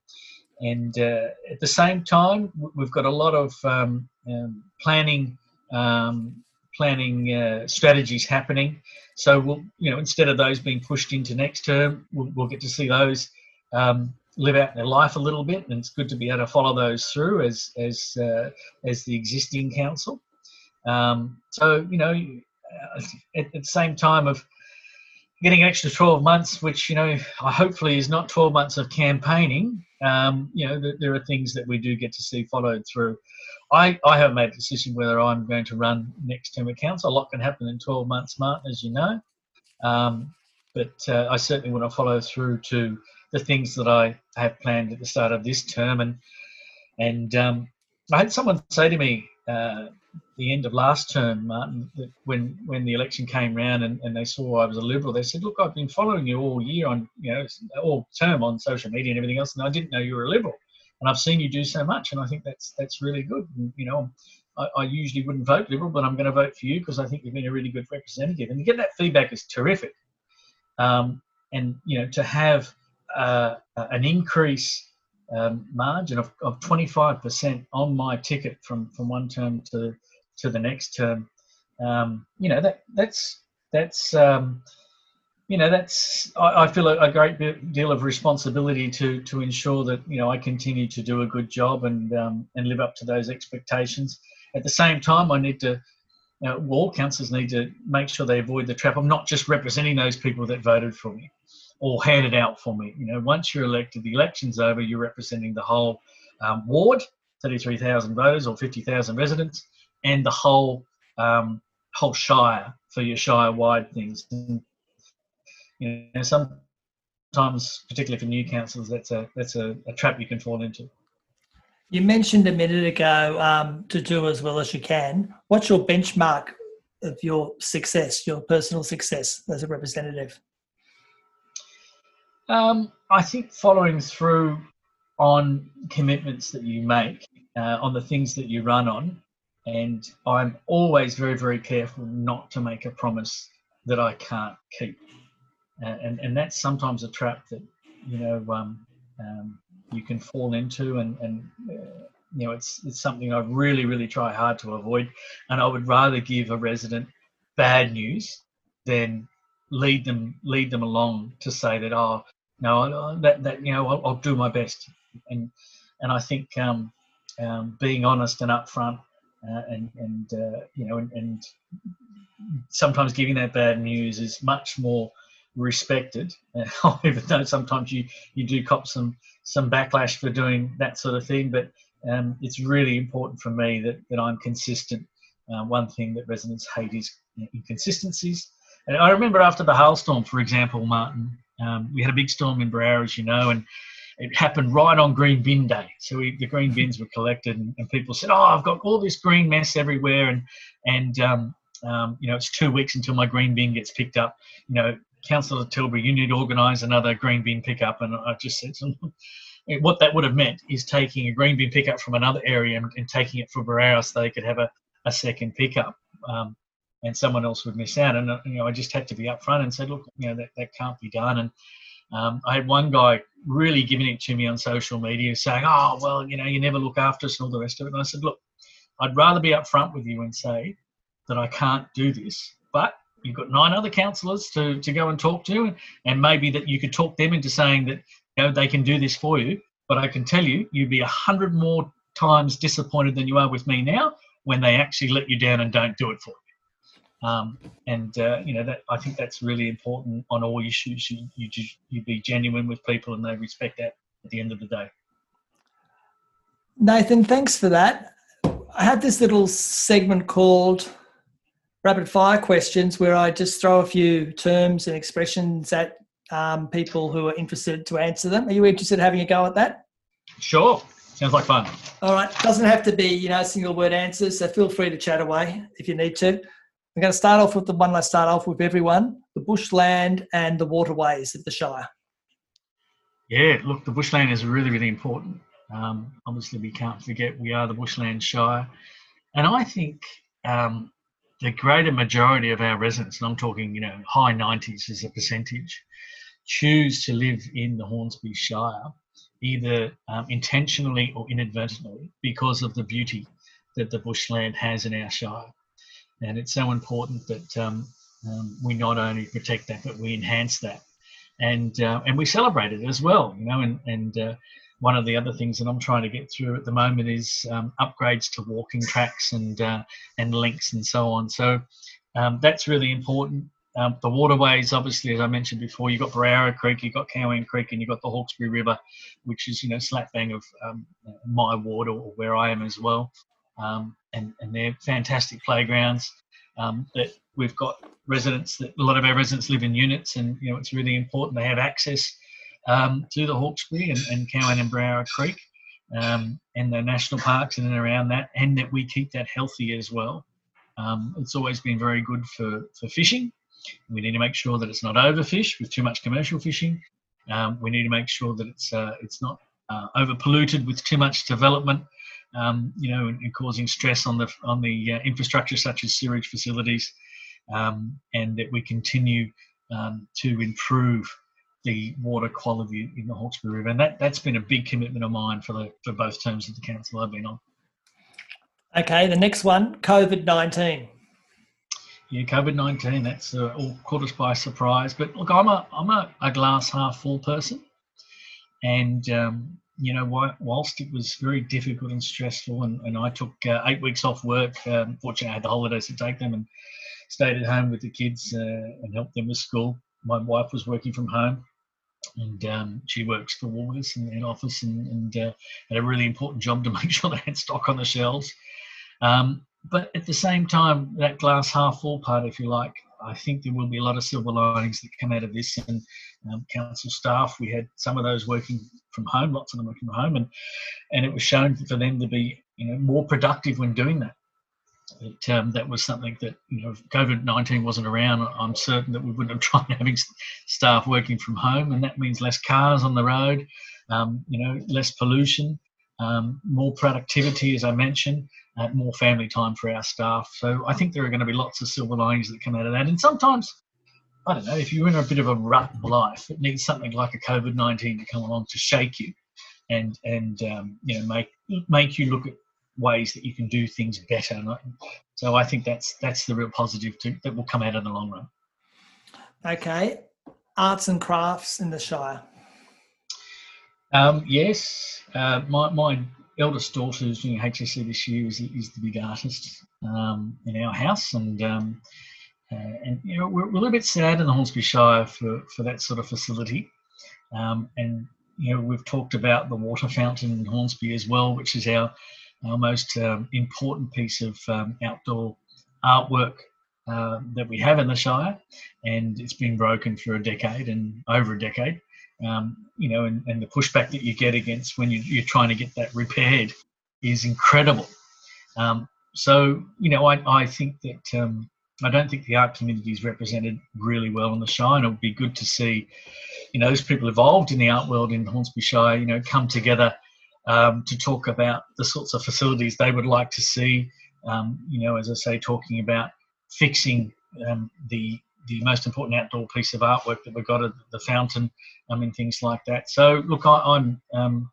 and uh, at the same time, we've got a lot of um, um, planning um, planning uh, strategies happening. So we'll, you know, instead of those being pushed into next term, we'll, we'll get to see those um, live out their life a little bit, and it's good to be able to follow those through as as uh, as the existing council. Um, so you know, at, at, the same time of getting an extra 12 months, which, you know, hopefully is not 12 months of campaigning, um, you know, there are things that we do get to see followed through. I, I haven't made a decision whether I'm going to run next term of council. A lot can happen in 12 months, Martin, as you know. Um, but uh, I certainly want to follow through to the things that I have planned at the start of this term. And and um, I had someone say to me uh, the end of last term, Martin, when when the election came round and, and they saw I was a liberal, they said, "Look, I've been following you all year on you know all term on social media and everything else, and I didn't know you were a liberal, and I've seen you do so much, and I think that's that's really good. And, you know, I, I usually wouldn't vote liberal, but I'm going to vote for you because I think you've been a really good representative, and to get that feedback is terrific. Um, and you know, to have uh, an increase um, margin of, of 25% on my ticket from, from one term to to the next term. Um, you know that that's that's um, you know that's I, I feel a, a, great deal of responsibility to to ensure that you know I continue to do a good job and um, and live up to those expectations. At the same time, I need to. You know, all councils need to make sure they avoid the trap. I'm not just representing those people that voted for me or handed out for me. You know, once you're elected, the election's over. You're representing the whole um, ward, 33,000 voters or 50,000 residents, and the whole um, whole shire for your shire wide things. And, you know, sometimes, particularly for new councils, that's a that's a, a trap you can fall into. You mentioned a minute ago um, to do as well as you can. What's your benchmark of your success, your personal success as a representative? Um, I think following through on commitments that you make, uh, on the things that you run on, and I'm always very, very careful not to make a promise that I can't keep. Uh, and, and that's sometimes a trap that, you know, um, um, you can fall into and, and uh, you know, it's, it's something I really, really try hard to avoid. And I would rather give a resident bad news than lead them lead them along to say that oh no that, that you know I'll, I'll do my best. And and I think um, um, being honest and upfront uh, and and uh, you know and, and, sometimes giving that bad news is much more respected. Even though sometimes you you do cop some some backlash for doing that sort of thing but um, it's really important for me that, that I'm consistent. Uh, one thing that residents hate is inconsistencies and I remember after the hailstorm for example Martin um, we had a big storm in Berowra as you know and it happened right on Green Bin Day. So we, the green bins were collected, and, and, people said, "Oh, I've got all this green mess everywhere," and and um, um, you know, it's two weeks until my green bin gets picked up. You know, Councillor Tilbury, you need to organise another green bin pickup. And I just said, what that would have meant is taking a green bin pickup from another area and, and taking it for Berowra so they could have a, a second pickup. Um, and someone else would miss out. And, uh, you know, I just had to be upfront and said, look, you know, that, that can't be done. And um, I had one guy really giving it to me on social media saying, oh, well, you know, you never look after us and all the rest of it. And I said, look, I'd rather be upfront with you and say that I can't do this, but you've got nine other councillors to, to go and talk to, and maybe that you could talk them into saying that you know they can do this for you. But I can tell you, you'd be a hundred more times disappointed than you are with me now when they actually let you down and don't do it for you. Um, and uh, you know that I think that's really important on all issues. You, you you be genuine with people, and they respect that at the end of the day. Nathan, thanks for that. I have this little segment called rapid fire questions where I just throw a few terms and expressions at um, people who are interested to answer them. Are you interested in having a go at that? Sure. Sounds like fun. All right. Doesn't have to be, you know, single word answers. So feel free to chat away if you need to. I'm going to start off with the one I start off with everyone the bushland and the waterways of the Shire. Yeah, look, the bushland is really, really important. Um, obviously, we can't forget we are the bushland Shire. And I think um, the greater majority of our residents, and I'm talking, you know, high 90s as a percentage, choose to live in the Hornsby Shire, either um, intentionally or inadvertently, because of the beauty that the bushland has in our Shire. And it's so important that um, um, we not only protect that, but we enhance that. And, uh, and we celebrate it as well, you know, and, and uh, one of the other things that I'm trying to get through at the moment is um, upgrades to walking tracks and uh, and links and so on. So um, that's really important. Um, the waterways, obviously, as I mentioned before, you've got Berowra Creek, you've got Cowan Creek, and you've got the Hawkesbury River, which is you know slap bang of um, my ward or where I am as well. Um, and and they're fantastic playgrounds. Um, that we've got residents that a lot of our residents live in units, and you know it's really important they have access um, to the Hawkesbury and, and Cowan and Berowra Creek um, and the national parks and around that, and that we keep that healthy as well. Um, it's always been very good for, for fishing. We need to make sure that it's not overfished with too much commercial fishing. Um, we need to make sure that it's uh, it's not uh, over polluted with too much development, um, you know, and, and, causing stress on the on the uh, infrastructure such as sewage facilities, um, and that we continue to improve the water quality in the Hawkesbury River, and that that's been a big commitment of mine for the for both terms of the council I've been on. Okay, the next one, COVID nineteen. Yeah, COVID nineteen. That's uh, all caught us by surprise. But look, I'm a I'm a, a glass half full person, and um, you know, whilst it was very difficult and stressful, and, and I took uh, eight weeks off work. Um, fortunately, I had the holidays to take them and stayed at home with the kids uh, and helped them with school. My wife was working from home, and um, she works for Woolworths in, office and, and uh, had a really important job to make sure they had stock on the shelves. Um, but at the same time, that glass half full part, if you like, I think there will be a lot of silver linings that come out of this. And um, council staff, we had some of those working from home, lots of them working from home, and and it was shown for them to be you know more productive when doing that. It, um, that was something that you know, COVID nineteen wasn't around, I'm certain that we wouldn't have tried having staff working from home, and that means less cars on the road, um, you know, less pollution, um, more productivity, as I mentioned, uh, more family time for our staff. So I think there are going to be lots of silver linings that come out of that, and sometimes. I don't know if you're in a bit of a rut of life, it needs something like a COVID nineteen to come along to shake you, and and um, you know make make you look at ways that you can do things better. So I think that's that's the real positive to, that will come out in the long run. Okay, arts and crafts in the Shire. Um, yes, uh, my, my eldest daughter who's doing HSC this year is, is the big artist um, in our house, and um, uh, and you know we're, we're, a little bit sad in the Hornsby Shire for for that sort of facility, um, and you know we've talked about the water fountain in Hornsby as well, which is our our most um, important piece of um, outdoor artwork uh, that we have in the Shire, and it's been broken for a decade and over a decade. Um, you know, and, and the pushback that you get against when you, you're trying to get that repaired is incredible. Um, so, you know, I, I think that um, I don't think the art community is represented really well in the Shire, and it would be good to see, you know, those people involved in the art world in Hornsby Shire, you know, come together um, to talk about the sorts of facilities they would like to see. Um, you know, as I say, talking about fixing um, the the most important outdoor piece of artwork that we've got at the fountain, I mean, things like that. So, look, I, am um,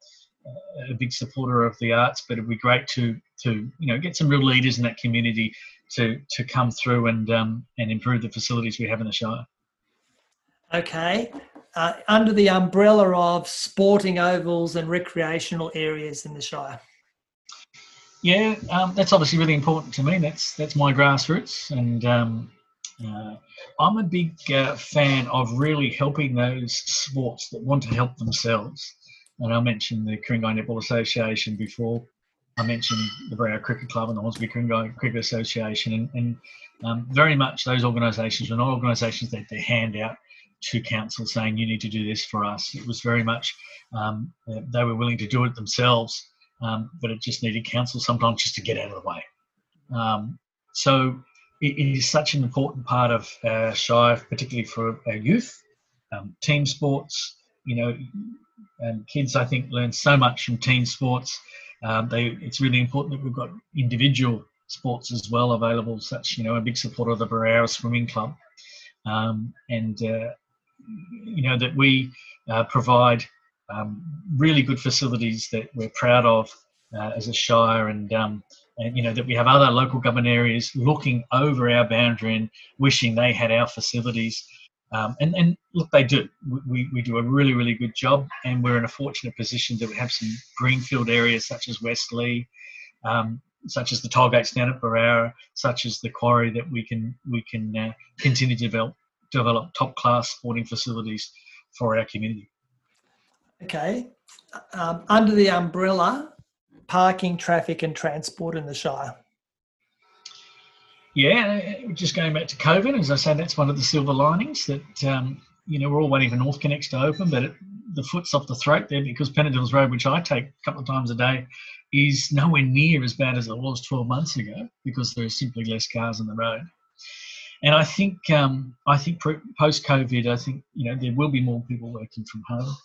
a big supporter of the arts, but it'd be great to to you know get some real leaders in that community to to come through and um, and improve the facilities we have in the Shire. Okay, uh, under the umbrella of sporting ovals and recreational areas in the Shire. Yeah, um, that's obviously really important to me. That's that's my grassroots, and um, uh, I'm a big uh, fan of really helping those sports that want to help themselves. And I mentioned the Ku-ring-gai Netball Association before. I mentioned the Berowra Cricket Club and the Hornsby Ku-ring-gai Cricket Association, and, and um, very much those organisations are not organisations that they hand out to council saying you need to do this for us. It was very much um, they were willing to do it themselves, um, but it just needed council sometimes just to get out of the way. Um, so it, is such an important part of Shire, particularly for our youth, um, team sports. You know, and kids I think learn so much from team sports. Um, they, it's really important that we've got individual sports as well available. Such, you know, a big supporter of the Berowra Swimming Club, um, and uh, you know that we uh, provide um, really good facilities that we're proud of uh, as a shire, and um, and you know that we have other local government areas looking over our boundary and wishing they had our facilities. Um, and, and look, they do. We, we do a really, really good job, and we're in a fortunate position that we have some greenfield areas such as Westleigh, um, such as the toll gates down at Berowra, such as the quarry that we can we can uh, continue to develop develop top class sporting facilities for our community. Okay, um, under the umbrella, parking, traffic, and transport in the Shire. Yeah, just going back to COVID, as I say, that's one of the silver linings that um, you know we're all waiting for NorthConnex to open, but it, the foot's off the throat there because Pennant Hills Road, which I take a couple of times a day, is nowhere near as bad as it was 12 months ago because there are simply less cars on the road. And I think um, I think post COVID, I think you know there will be more people working from home,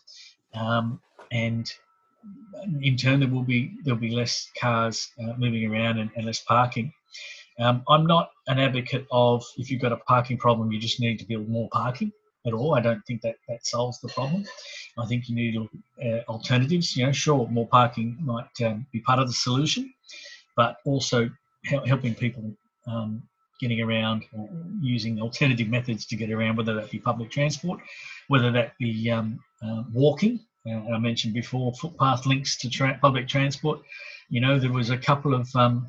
um, and in turn there will be there'll be less cars uh, moving around and, and less parking. Um, I'm not an advocate of if you've got a parking problem, you just need to build more parking at all. I don't think that that solves the problem. I think you need uh, alternatives. You know, sure, more parking might um, be part of the solution, but also helping people um, getting around or using alternative methods to get around, whether that be public transport, whether that be um, uh, walking. Uh, I mentioned before footpath links to tra- public transport. You know, there was a couple of um,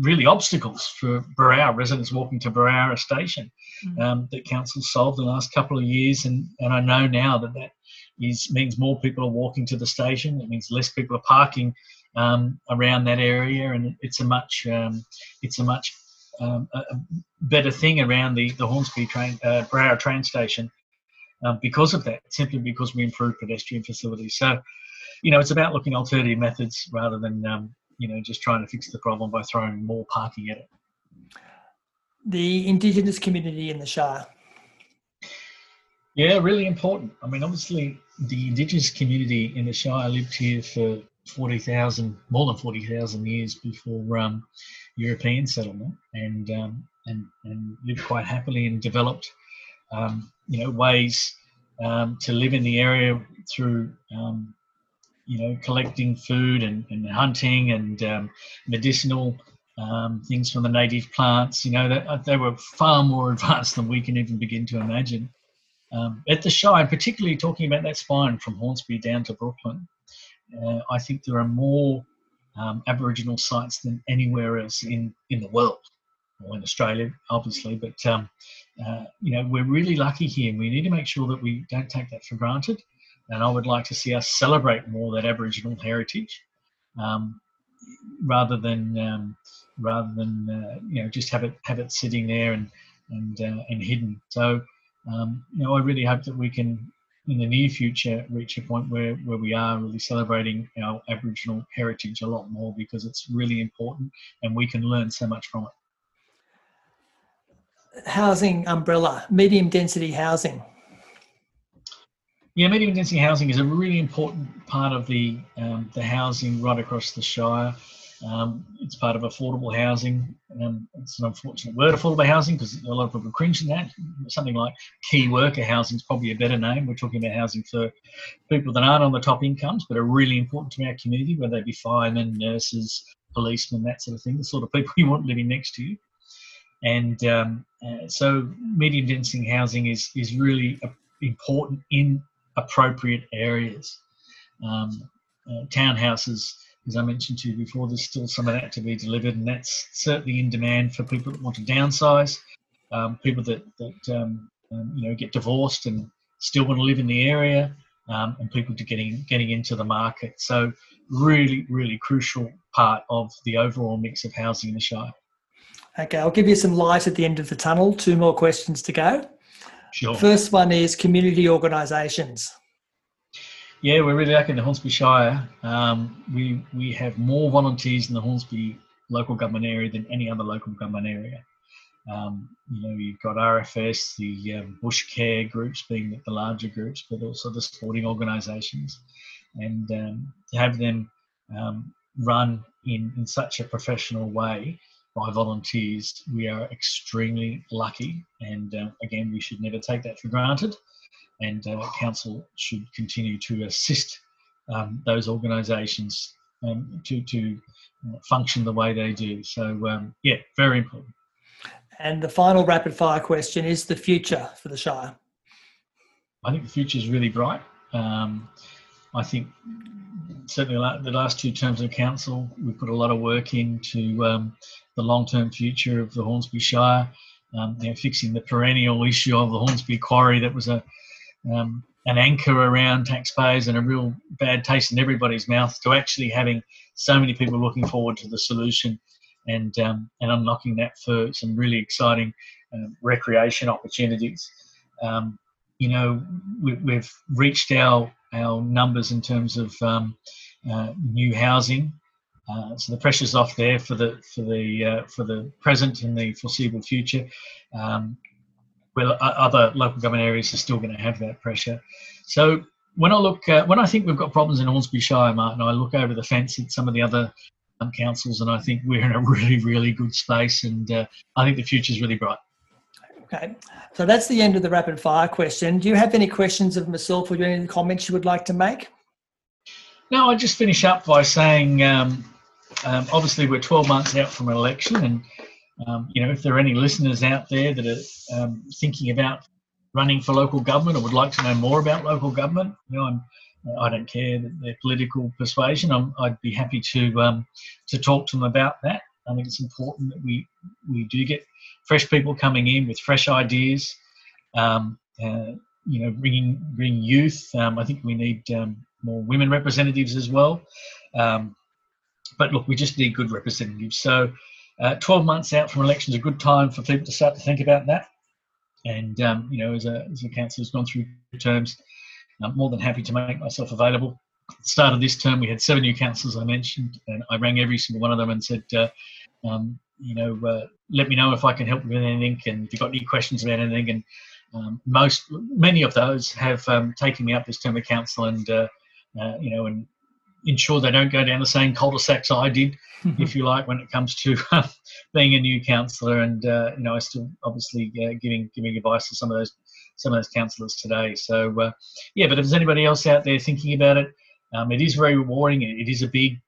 really obstacles for Berowra residents walking to Berowra station mm. um, that council solved the last couple of years, and, and I know now that that is means more people are walking to the station. It means less people are parking um, around that area, and it's a much um, it's a much um, a better thing around the the Hornsby train uh, Berowra train station um, because of that. Simply because we improve pedestrian facilities. So, you know, it's about looking alternative methods rather than um, you know just trying to fix the problem by throwing more parking at it. The Indigenous community in the Shire. Yeah, really important. I mean, obviously, the Indigenous community in the Shire lived here for 40,000, more than 40,000 years before um, European settlement and, um, and, and lived quite happily and developed, um, you know, ways um, to live in the area through um, you know, collecting food and, and hunting and um, medicinal um, things from the native plants. You know, that they were far more advanced than we can even begin to imagine. Um, at the Shire, and particularly talking about that spine from Hornsby down to Brooklyn, uh, I think there are more Aboriginal sites than anywhere else in, in the world, in Australia, obviously. But um, uh, you know, we're really lucky here. and We need to make sure that we don't take that for granted and I would like to see us celebrate more that Aboriginal heritage, um, rather than um, rather than uh, you know just have it have it sitting there and and uh, and hidden. So um, you know, I really hope that we can in the near future reach a point where, where we are really celebrating our Aboriginal heritage a lot more because it's really important and we can learn so much from it. Housing umbrella, medium density housing. Yeah, medium density housing is a really important part of the um, the housing right across the Shire. Um, it's part of affordable housing. Um, it's an unfortunate word, affordable housing, because a lot of people cringe in that. Something like key worker housing is probably a better name. We're talking about housing for people that aren't on the top incomes, but are really important to our community, whether they be firemen, nurses, policemen, that sort of thing, the sort of people you want living next to you. And um, uh, so, medium density housing is is really important in appropriate areas. Um, uh, townhouses, as I mentioned to you before, there's still some of that to be delivered, and that's certainly in demand for people that want to downsize, um, people that, that um, um you know get divorced and still want to live in the area, um, and people to getting getting into the market. So, really, really crucial part of the overall mix of housing in the Shire. Okay, I'll give you some light at the end of the tunnel. Two more questions to go. Sure. First one is community organisations. Yeah, we're really lucky in the Hornsby Shire. Um, we we have more volunteers in the Hornsby local government area than any other local government area. Um, you know, you've got RFS, the um, bush care groups being the larger groups, but also the sporting organisations, and um, to have them um, run in in such a professional way by volunteers, we are extremely lucky. And uh, again, we should never take that for granted. And uh, council should continue to assist um, those organisations um, to to uh, function the way they do. So um, yeah, very important. And the final rapid fire question is the future for the Shire. I think the future is really bright. Um, I think certainly the last two terms of council, we put a lot of work into um, the long-term future of the Hornsby Shire, um, you know, fixing the perennial issue of the Hornsby Quarry that was a um, an anchor around taxpayers and a real bad taste in everybody's mouth to actually having so many people looking forward to the solution and um, and unlocking that for some really exciting uh, recreation opportunities. Um, you know, we, have reached our our numbers in terms of um, uh, new housing. Uh, so the pressure's off there for the for the uh, for the present and the foreseeable future. Um, well, other local government areas are still going to have that pressure. So when I look, uh, when I think we've got problems in Hornsby Shire, Martin, I look over the fence at some of the other um, councils, and I think we're in a really, really good space, and uh, I think the future is really bright. Okay, so that's the end of the rapid fire question. Do you have any questions of myself or any comments you would like to make? No, I'll just finish up by saying, um, um, obviously we're 12 months out from an election, and um, you know if there are any listeners out there that are um, thinking about running for local government or would like to know more about local government, you know, I'm, I don't care their political persuasion. i would be happy to um, to talk to them about that. I think it's important that we we do get fresh people coming in with fresh ideas. Um, uh, you know, bringing bringing youth. Um, I think we need um, more women representatives as well. Um, but look, we just need good representatives. So, uh, 12 months out from elections, a good time for people to start to think about that. And um, you know, as a as a council has gone through terms, I'm more than happy to make myself available. Start of this term, we had seven new councillors I mentioned, and I rang every single one of them and said, uh, um, you know, uh, let me know if I can help with anything, and if you've got any questions about anything. And um, most, many of those have um, taken me up this term of council, and uh, uh, you know, and ensure they don't go down the same cul-de-sacs I did, mm-hmm. if you like, when it comes to being a new councillor. And uh, you know, I still obviously uh, giving giving advice to some of those some of those councillors today. So uh, yeah, but if there's anybody else out there thinking about it, um, it is very rewarding. It is a big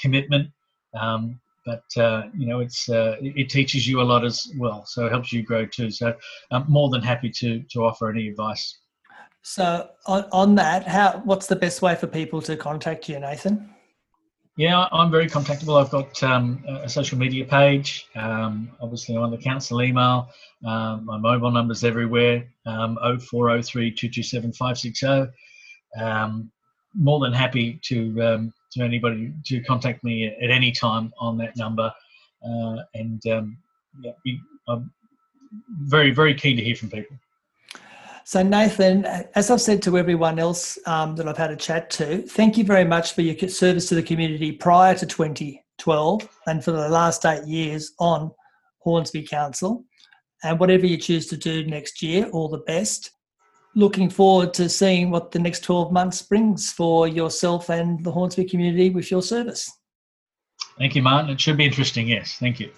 commitment. Um, but uh, you know it's uh, it teaches you a lot as well. So it helps you grow too. So i'm more than happy to to offer any advice. So on, on that how what's the best way for people to contact you nathan? Yeah i'm very contactable. I've got um, a social media page. Um, obviously on the council email. Um, my mobile number's everywhere. Um, 0403 227 560 um, more than happy to um, to anybody to contact me at any time on that number. Uh, and um, yeah, I'm very, very keen to hear from people. So, Nathan, as I've said to everyone else um, that I've had a chat to, thank you very much for your service to the community prior to 2012 and for the last eight years on Hornsby Council. And whatever you choose to do next year, all the best. Looking forward to seeing what the next 12 months brings for yourself and the Hornsby community with your service. Thank you, Martin. It should be interesting. Yes. Thank you.